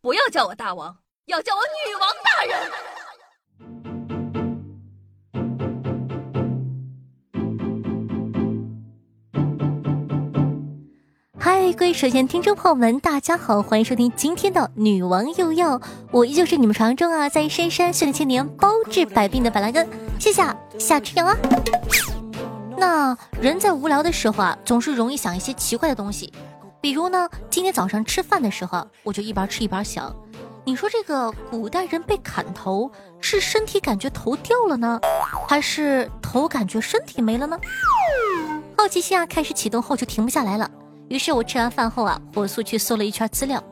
不要叫我大王，要叫我女王大人。嗨，各位首先听众朋友们，大家好，欢迎收听今天的《女王又要》，我依旧是你们传说中啊，在深山训练千年、包治百病的板蓝根，谢谢夏春阳啊。那人在无聊的时候啊，总是容易想一些奇怪的东西，比如呢，今天早上吃饭的时候，我就一边吃一边想，你说这个古代人被砍头，是身体感觉头掉了呢，还是头感觉身体没了呢？好奇心啊，开始启动后就停不下来了。于是我吃完饭后啊，火速去搜了一圈资料。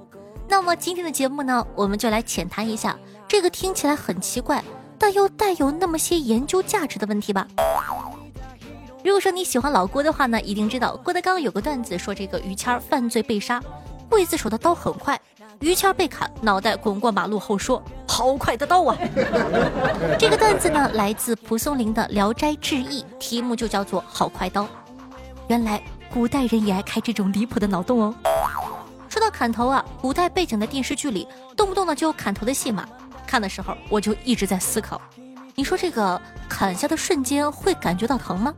那么今天的节目呢，我们就来浅谈一下这个听起来很奇怪，但又带有那么些研究价值的问题吧。如果说你喜欢老郭的话呢，一定知道郭德纲有个段子说这个于谦犯罪被杀，刽子手的刀很快，于谦被砍，脑袋滚过马路后说：“好快的刀啊！” 这个段子呢，来自蒲松龄的《聊斋志异》，题目就叫做“好快刀”。原来。古代人也爱开这种离谱的脑洞哦。说到砍头啊，古代背景的电视剧里，动不动的就有砍头的戏码。看的时候，我就一直在思考，你说这个砍下的瞬间会感觉到疼吗？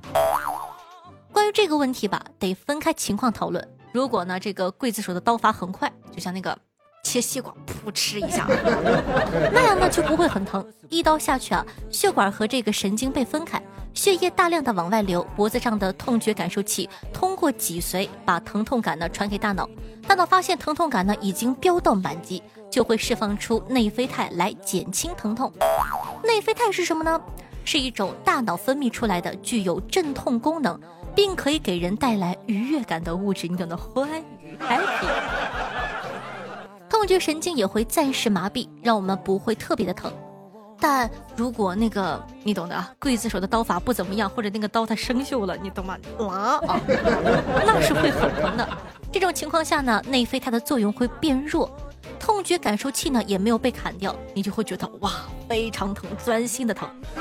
关于这个问题吧，得分开情况讨论。如果呢，这个刽子手的刀法很快，就像那个切西瓜，噗嗤一下，那样呢就不会很疼。一刀下去啊，血管和这个神经被分开。血液大量的往外流，脖子上的痛觉感受器通过脊髓把疼痛感呢传给大脑，大脑发现疼痛感呢已经飙到满级，就会释放出内啡肽来减轻疼痛。内啡肽是什么呢？是一种大脑分泌出来的具有镇痛功能，并可以给人带来愉悦感的物质，你懂得欢愉 happy。痛觉神经也会暂时麻痹，让我们不会特别的疼。但如果那个你懂的啊，刽子手的刀法不怎么样，或者那个刀它生锈了，你懂吗？啊啊，那是会很疼的。这种情况下呢，内啡肽的作用会变弱，痛觉感受器呢也没有被砍掉，你就会觉得哇，非常疼，钻心的疼。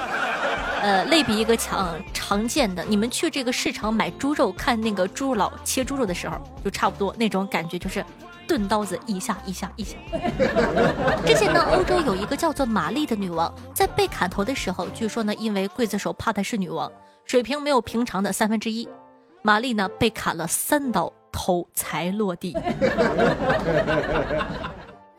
呃，类比一个常常见的，你们去这个市场买猪肉，看那个猪肉佬切猪肉的时候，就差不多那种感觉，就是。钝刀子一下一下一下。之前 呢，欧洲有一个叫做玛丽的女王，在被砍头的时候，据说呢，因为刽子手怕她是女王，水平没有平常的三分之一，玛丽呢被砍了三刀，头才落地。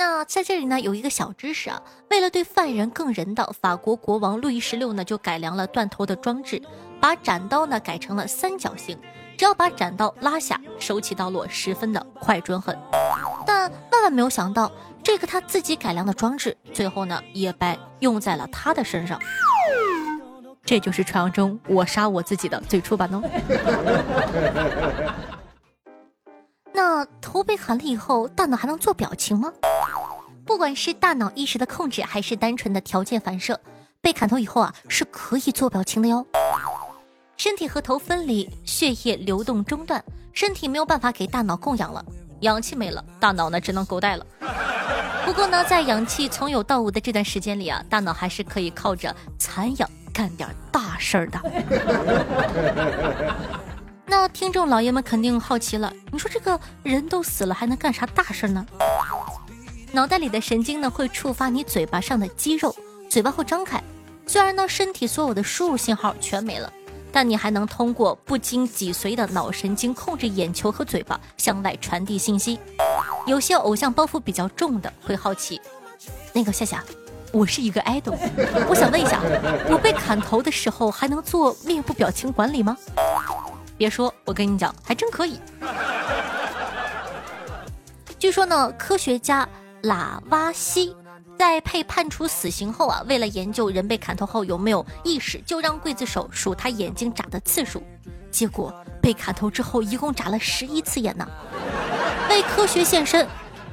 那在这里呢，有一个小知识啊，为了对犯人更人道，法国国王路易十六呢就改良了断头的装置，把斩刀呢改成了三角形。只要把斩刀拉下，手起刀落，十分的快准狠。但万万没有想到，这个他自己改良的装置，最后呢也白用在了他的身上。这就是传说中我杀我自己的最初版哦。那头被砍了以后，大脑还能做表情吗？不管是大脑意识的控制，还是单纯的条件反射，被砍头以后啊，是可以做表情的哟。身体和头分离，血液流动中断，身体没有办法给大脑供氧了，氧气没了，大脑呢只能狗带了。不过呢，在氧气从有到无的这段时间里啊，大脑还是可以靠着残氧干点大事儿的。那听众老爷们肯定好奇了，你说这个人都死了还能干啥大事呢？脑袋里的神经呢会触发你嘴巴上的肌肉，嘴巴会张开。虽然呢身体所有的输入信号全没了。但你还能通过不经脊髓的脑神经控制眼球和嘴巴向外传递信息。有些偶像包袱比较重的会好奇，那个夏夏，我是一个 idol，我想问一下，我被砍头的时候还能做面部表情管理吗？别说，我跟你讲，还真可以。据说呢，科学家拉瓦西。在被判处死刑后啊，为了研究人被砍头后有没有意识，就让刽子手数他眼睛眨的次数。结果被砍头之后，一共眨了十一次眼呢。为科学献身，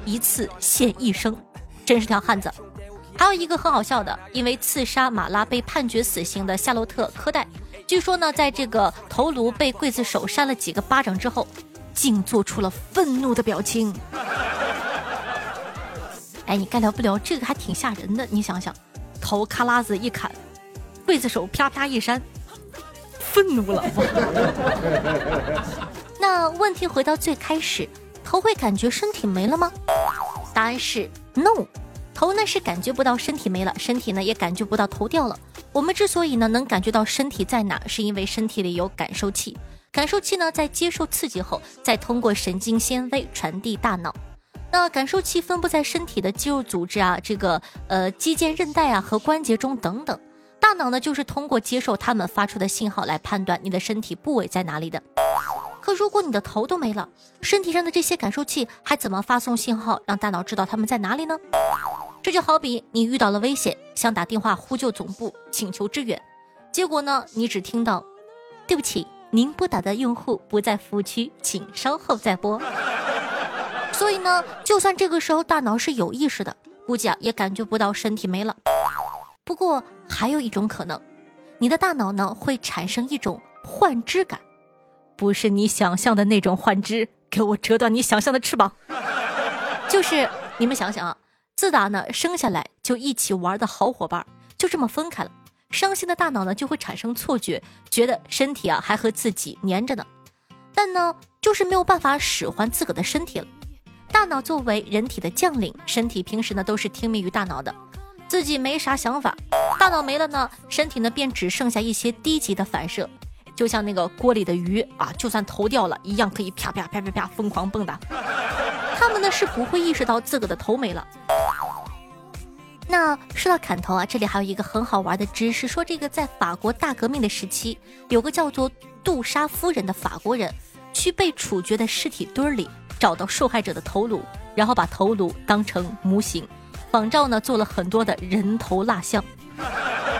一次献一生，真是条汉子。还有一个很好笑的，因为刺杀马拉被判决死刑的夏洛特·科代，据说呢，在这个头颅被刽子手扇了几个巴掌之后，竟做出了愤怒的表情。哎，你该聊不聊这个还挺吓人的。你想想，头咔啦子一砍，刽子手啪啪一扇，愤怒了。那问题回到最开始，头会感觉身体没了吗？答案是 no。头呢是感觉不到身体没了，身体呢也感觉不到头掉了。我们之所以呢能感觉到身体在哪，是因为身体里有感受器。感受器呢在接受刺激后，再通过神经纤维传递大脑。那感受器分布在身体的肌肉组织啊，这个呃肌腱韧带啊和关节中等等。大脑呢就是通过接受它们发出的信号来判断你的身体部位在哪里的。可如果你的头都没了，身体上的这些感受器还怎么发送信号让大脑知道它们在哪里呢？这就好比你遇到了危险，想打电话呼救总部请求支援，结果呢你只听到“对不起，您拨打的用户不在服务区，请稍后再拨”。所以呢，就算这个时候大脑是有意识的，估计啊也感觉不到身体没了。不过还有一种可能，你的大脑呢会产生一种幻肢感，不是你想象的那种幻肢，给我折断你想象的翅膀。就是你们想想啊，自打呢生下来就一起玩的好伙伴，就这么分开了，伤心的大脑呢就会产生错觉，觉得身体啊还和自己粘着呢，但呢就是没有办法使唤自个的身体了。大脑作为人体的将领，身体平时呢都是听命于大脑的，自己没啥想法。大脑没了呢，身体呢便只剩下一些低级的反射，就像那个锅里的鱼啊，就算头掉了，一样可以啪啪啪啪啪疯狂蹦跶。他们呢是不会意识到自个的头没了。那说到砍头啊，这里还有一个很好玩的知识，说这个在法国大革命的时期，有个叫做杜莎夫人的法国人，去被处决的尸体堆里。找到受害者的头颅，然后把头颅当成模型，仿照呢做了很多的人头蜡像。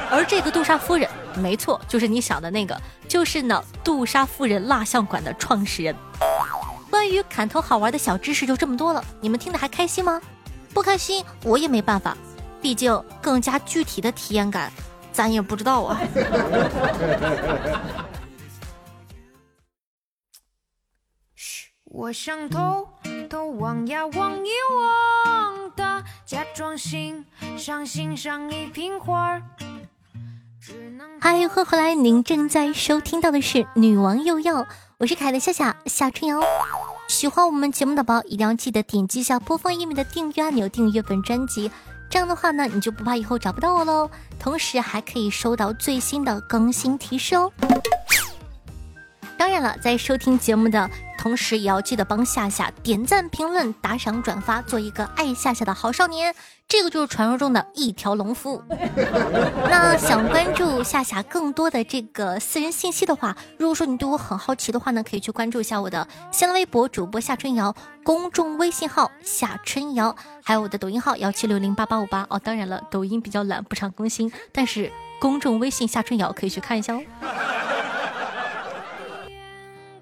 而这个杜莎夫人，没错，就是你想的那个，就是呢杜莎夫人蜡像馆的创始人。关于砍头好玩的小知识就这么多了，你们听得还开心吗？不开心我也没办法，毕竟更加具体的体验感，咱也不知道啊。我想偷偷望呀望一望的，假装欣赏欣赏一瓶花。嗨，欢迎回来！您正在收听到的是《女王又要》，我是凯的夏夏夏春瑶。喜欢我们节目的宝一定要记得点击一下播放页面的订阅按钮，订阅本专辑。这样的话呢，你就不怕以后找不到我喽。同时还可以收到最新的更新提示哦。当然了，在收听节目的同时，也要记得帮夏夏点赞、评论、打赏、转发，做一个爱夏夏的好少年。这个就是传说中的一条龙服务。那想关注夏夏更多的这个私人信息的话，如果说你对我很好奇的话呢，可以去关注一下我的新浪微博主播夏春瑶，公众微信号夏春瑶，还有我的抖音号幺七六零八八五八哦。当然了，抖音比较懒，不常更新，但是公众微信夏春瑶可以去看一下哦。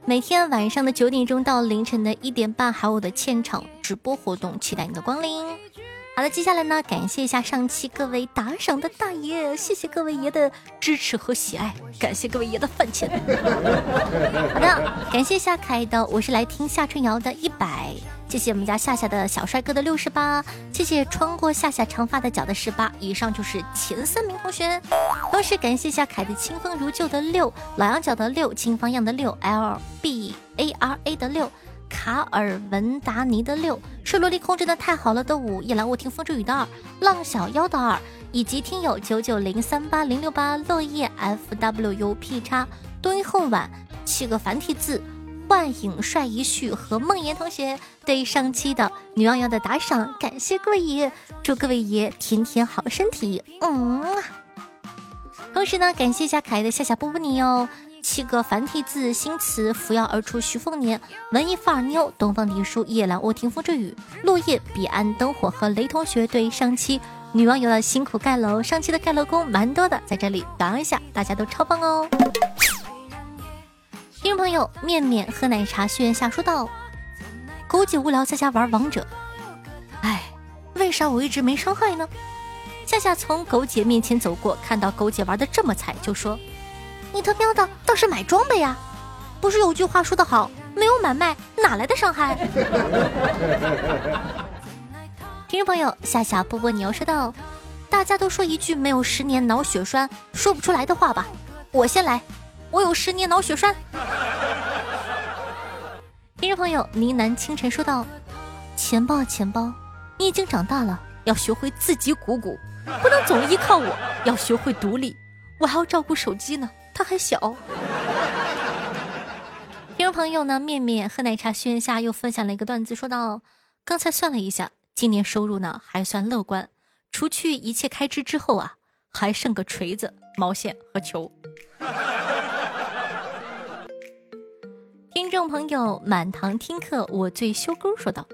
每天晚上的九点钟到凌晨的一点半，还有我的现场直播活动，期待你的光临。好了，接下来呢，感谢一下上期各位打赏的大爷，谢谢各位爷的支持和喜爱，感谢各位爷的饭钱。好的，感谢一下凯的，我是来听夏春瑶的一百。谢谢我们家夏夏的小帅哥的六十八，谢谢穿过夏夏长发的脚的十八，以上就是前三名同学。同时感谢一下凯的清风如旧的六，老羊角的六，金方样的六，L B A R A 的六，卡尔文达尼的六，是萝莉控制的太好了的五，夜阑卧听风之雨的二，浪小妖的二，以及听友九九零三八零六八，落叶 F W U P 叉，敦厚晚，七个繁体字。幻影帅一旭和梦妍同学对上期的女网友的打赏，感谢各位爷，祝各位爷天天好身体。嗯，同时呢，感谢一下可爱的夏夏波波你哦，七个繁体字新词扶摇而出，徐凤年文艺范儿妞，东方梨树夜阑卧听风之雨，落叶彼岸灯火和雷同学对上期女网友的辛苦盖楼，上期的盖楼工蛮多的，在这里表扬一下，大家都超棒哦。听众朋友，面面喝奶茶，轩辕下说道：“狗姐无聊在家玩王者，哎，为啥我一直没伤害呢？”夏夏从狗姐面前走过，看到狗姐玩的这么菜，就说：“你他喵的倒是买装备呀！不是有句话说得好，没有买卖哪来的伤害？” 听众朋友，夏夏波波牛说道：“大家都说一句没有十年脑血栓说不出来的话吧，我先来。”我有十年脑血栓。听众朋友呢喃清晨说道：“钱包钱包，你已经长大了，要学会自己鼓鼓，不能总依靠我，要学会独立。我还要照顾手机呢，他还小。听众朋友呢，面面喝奶茶许愿下又分享了一个段子，说道：刚才算了一下，今年收入呢还算乐观，除去一切开支之后啊，还剩个锤子、毛线和球。听众朋友，满堂听课，我最修勾说道：“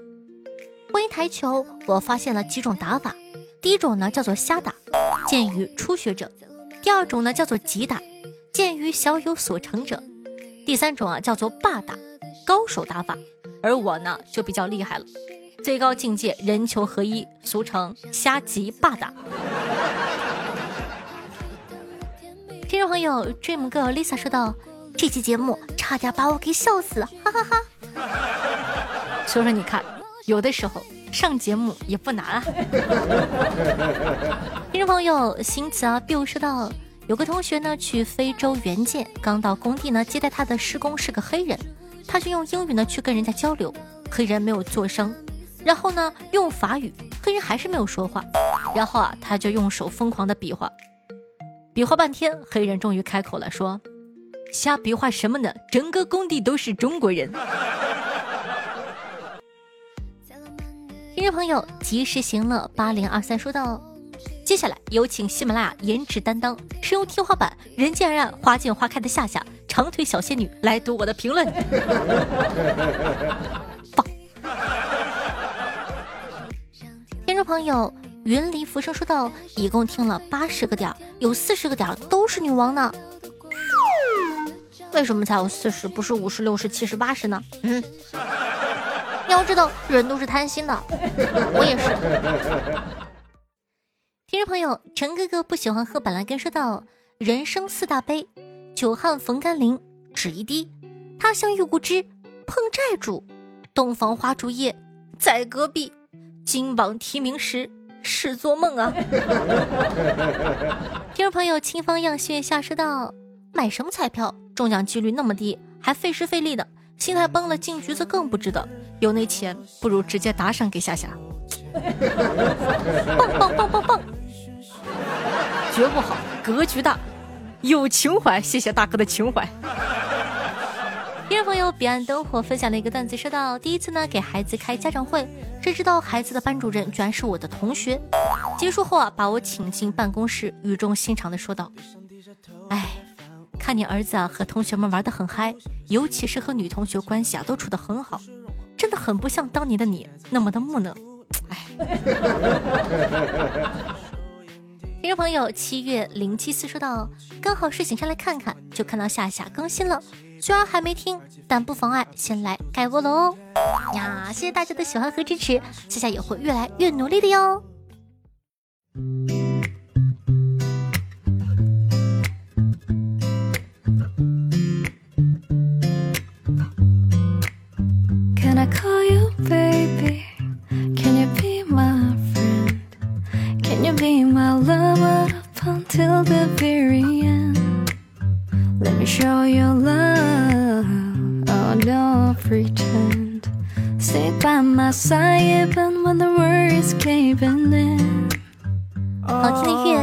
关于台球，我发现了几种打法。第一种呢叫做瞎打，鉴于初学者；第二种呢叫做急打，鉴于小有所成者；第三种啊叫做霸打，高手打法。而我呢就比较厉害了，最高境界人球合一，俗称瞎急霸打。”听众朋友，Dream Girl Lisa 说道。这期节目差点把我给笑死了，哈哈哈！所以说，你看，有的时候上节目也不难啊。听众朋友，新词啊，比如说到有个同学呢去非洲援建，刚到工地呢接待他的施工是个黑人，他就用英语呢去跟人家交流，黑人没有做声，然后呢用法语，黑人还是没有说话，然后啊他就用手疯狂的比划，比划半天，黑人终于开口了，说。瞎比划什么呢？整个工地都是中国人。听众朋友，及时行乐八零二三说道：“接下来有请喜马拉雅颜值担当，使用天花板人见人爱、花见花开的夏夏长腿小仙女来读我的评论。棒！听众朋友，云离浮生说道：“一共听了八十个点，有四十个点都是女王呢。为什么才有四十，不是五十、六十、七十、八十呢？嗯，你要知道，人都是贪心的，我也是。听众朋友，陈哥哥不喜欢喝板蓝根，说道：人生四大悲，久旱逢甘霖，只一滴；他乡遇故知，碰债主；洞房花烛夜，在隔壁；金榜题名时，是做梦啊。听众朋友，清风漾雪下说道：买什么彩票？中奖几率那么低，还费时费力的，心态崩了，进局子更不值得。有那钱，不如直接打赏给夏夏。棒棒棒棒棒！绝不好，格局大，有情怀。谢谢大哥的情怀。听众朋友，彼岸灯火分享了一个段子，说到第一次呢给孩子开家长会，谁知道孩子的班主任居然是我的同学。结束后啊，把我请进办公室，语重心长的说道：“哎。”看你儿子啊和同学们玩的很嗨，尤其是和女同学关系啊都处得很好，真的很不像当年的你那么的木讷。哎，听众朋友七月零七四说到，刚好睡醒上来看看，就看到夏夏更新了，虽然还没听，但不妨碍先来盖窝了哦。呀，谢谢大家的喜欢和支持，夏夏也会越来越努力的哟。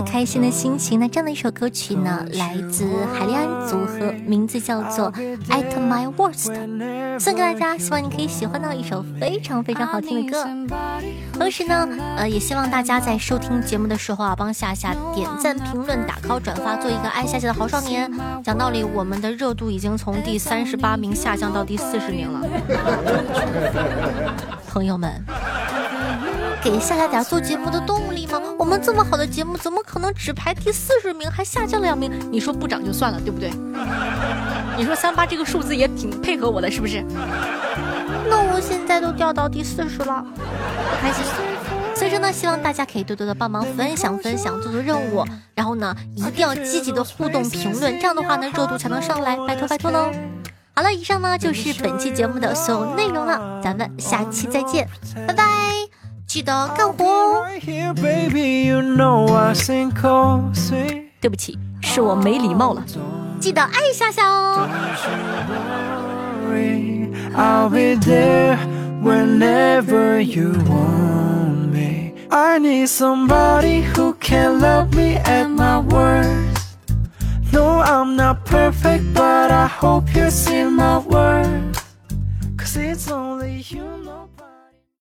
开心的心情，那这样的一首歌曲呢，来自海利安组合，名字叫做《At My Worst》，送给大家，希望你可以喜欢到一首非常非常好听的歌。同时呢，呃，也希望大家在收听节目的时候啊，帮夏夏点赞、评论、打 call、转发，做一个爱夏夏的好少年。讲道理，我们的热度已经从第三十八名下降到第四十名了，朋友们。给夏夏点做节目的动力吗？我们这么好的节目，怎么可能只排第四十名，还下降了两名？你说不涨就算了，对不对？你说三八这个数字也挺配合我的，是不是？那我现在都掉到第四十了，不开心。所以说呢，希望大家可以多多的帮忙分享分享，做做任务，然后呢，一定要积极的互动评论，这样的话呢，热度才能上来，拜托拜托喽。好了，以上呢就是本期节目的所有内容了，咱们下期再见，拜拜。记得干活哦。对不起，是我没礼貌了。记得爱夏夏哦。I need somebody who can love me at my worst. No, I'm not perfect, but I hope you see my worth. Cause it's only you know.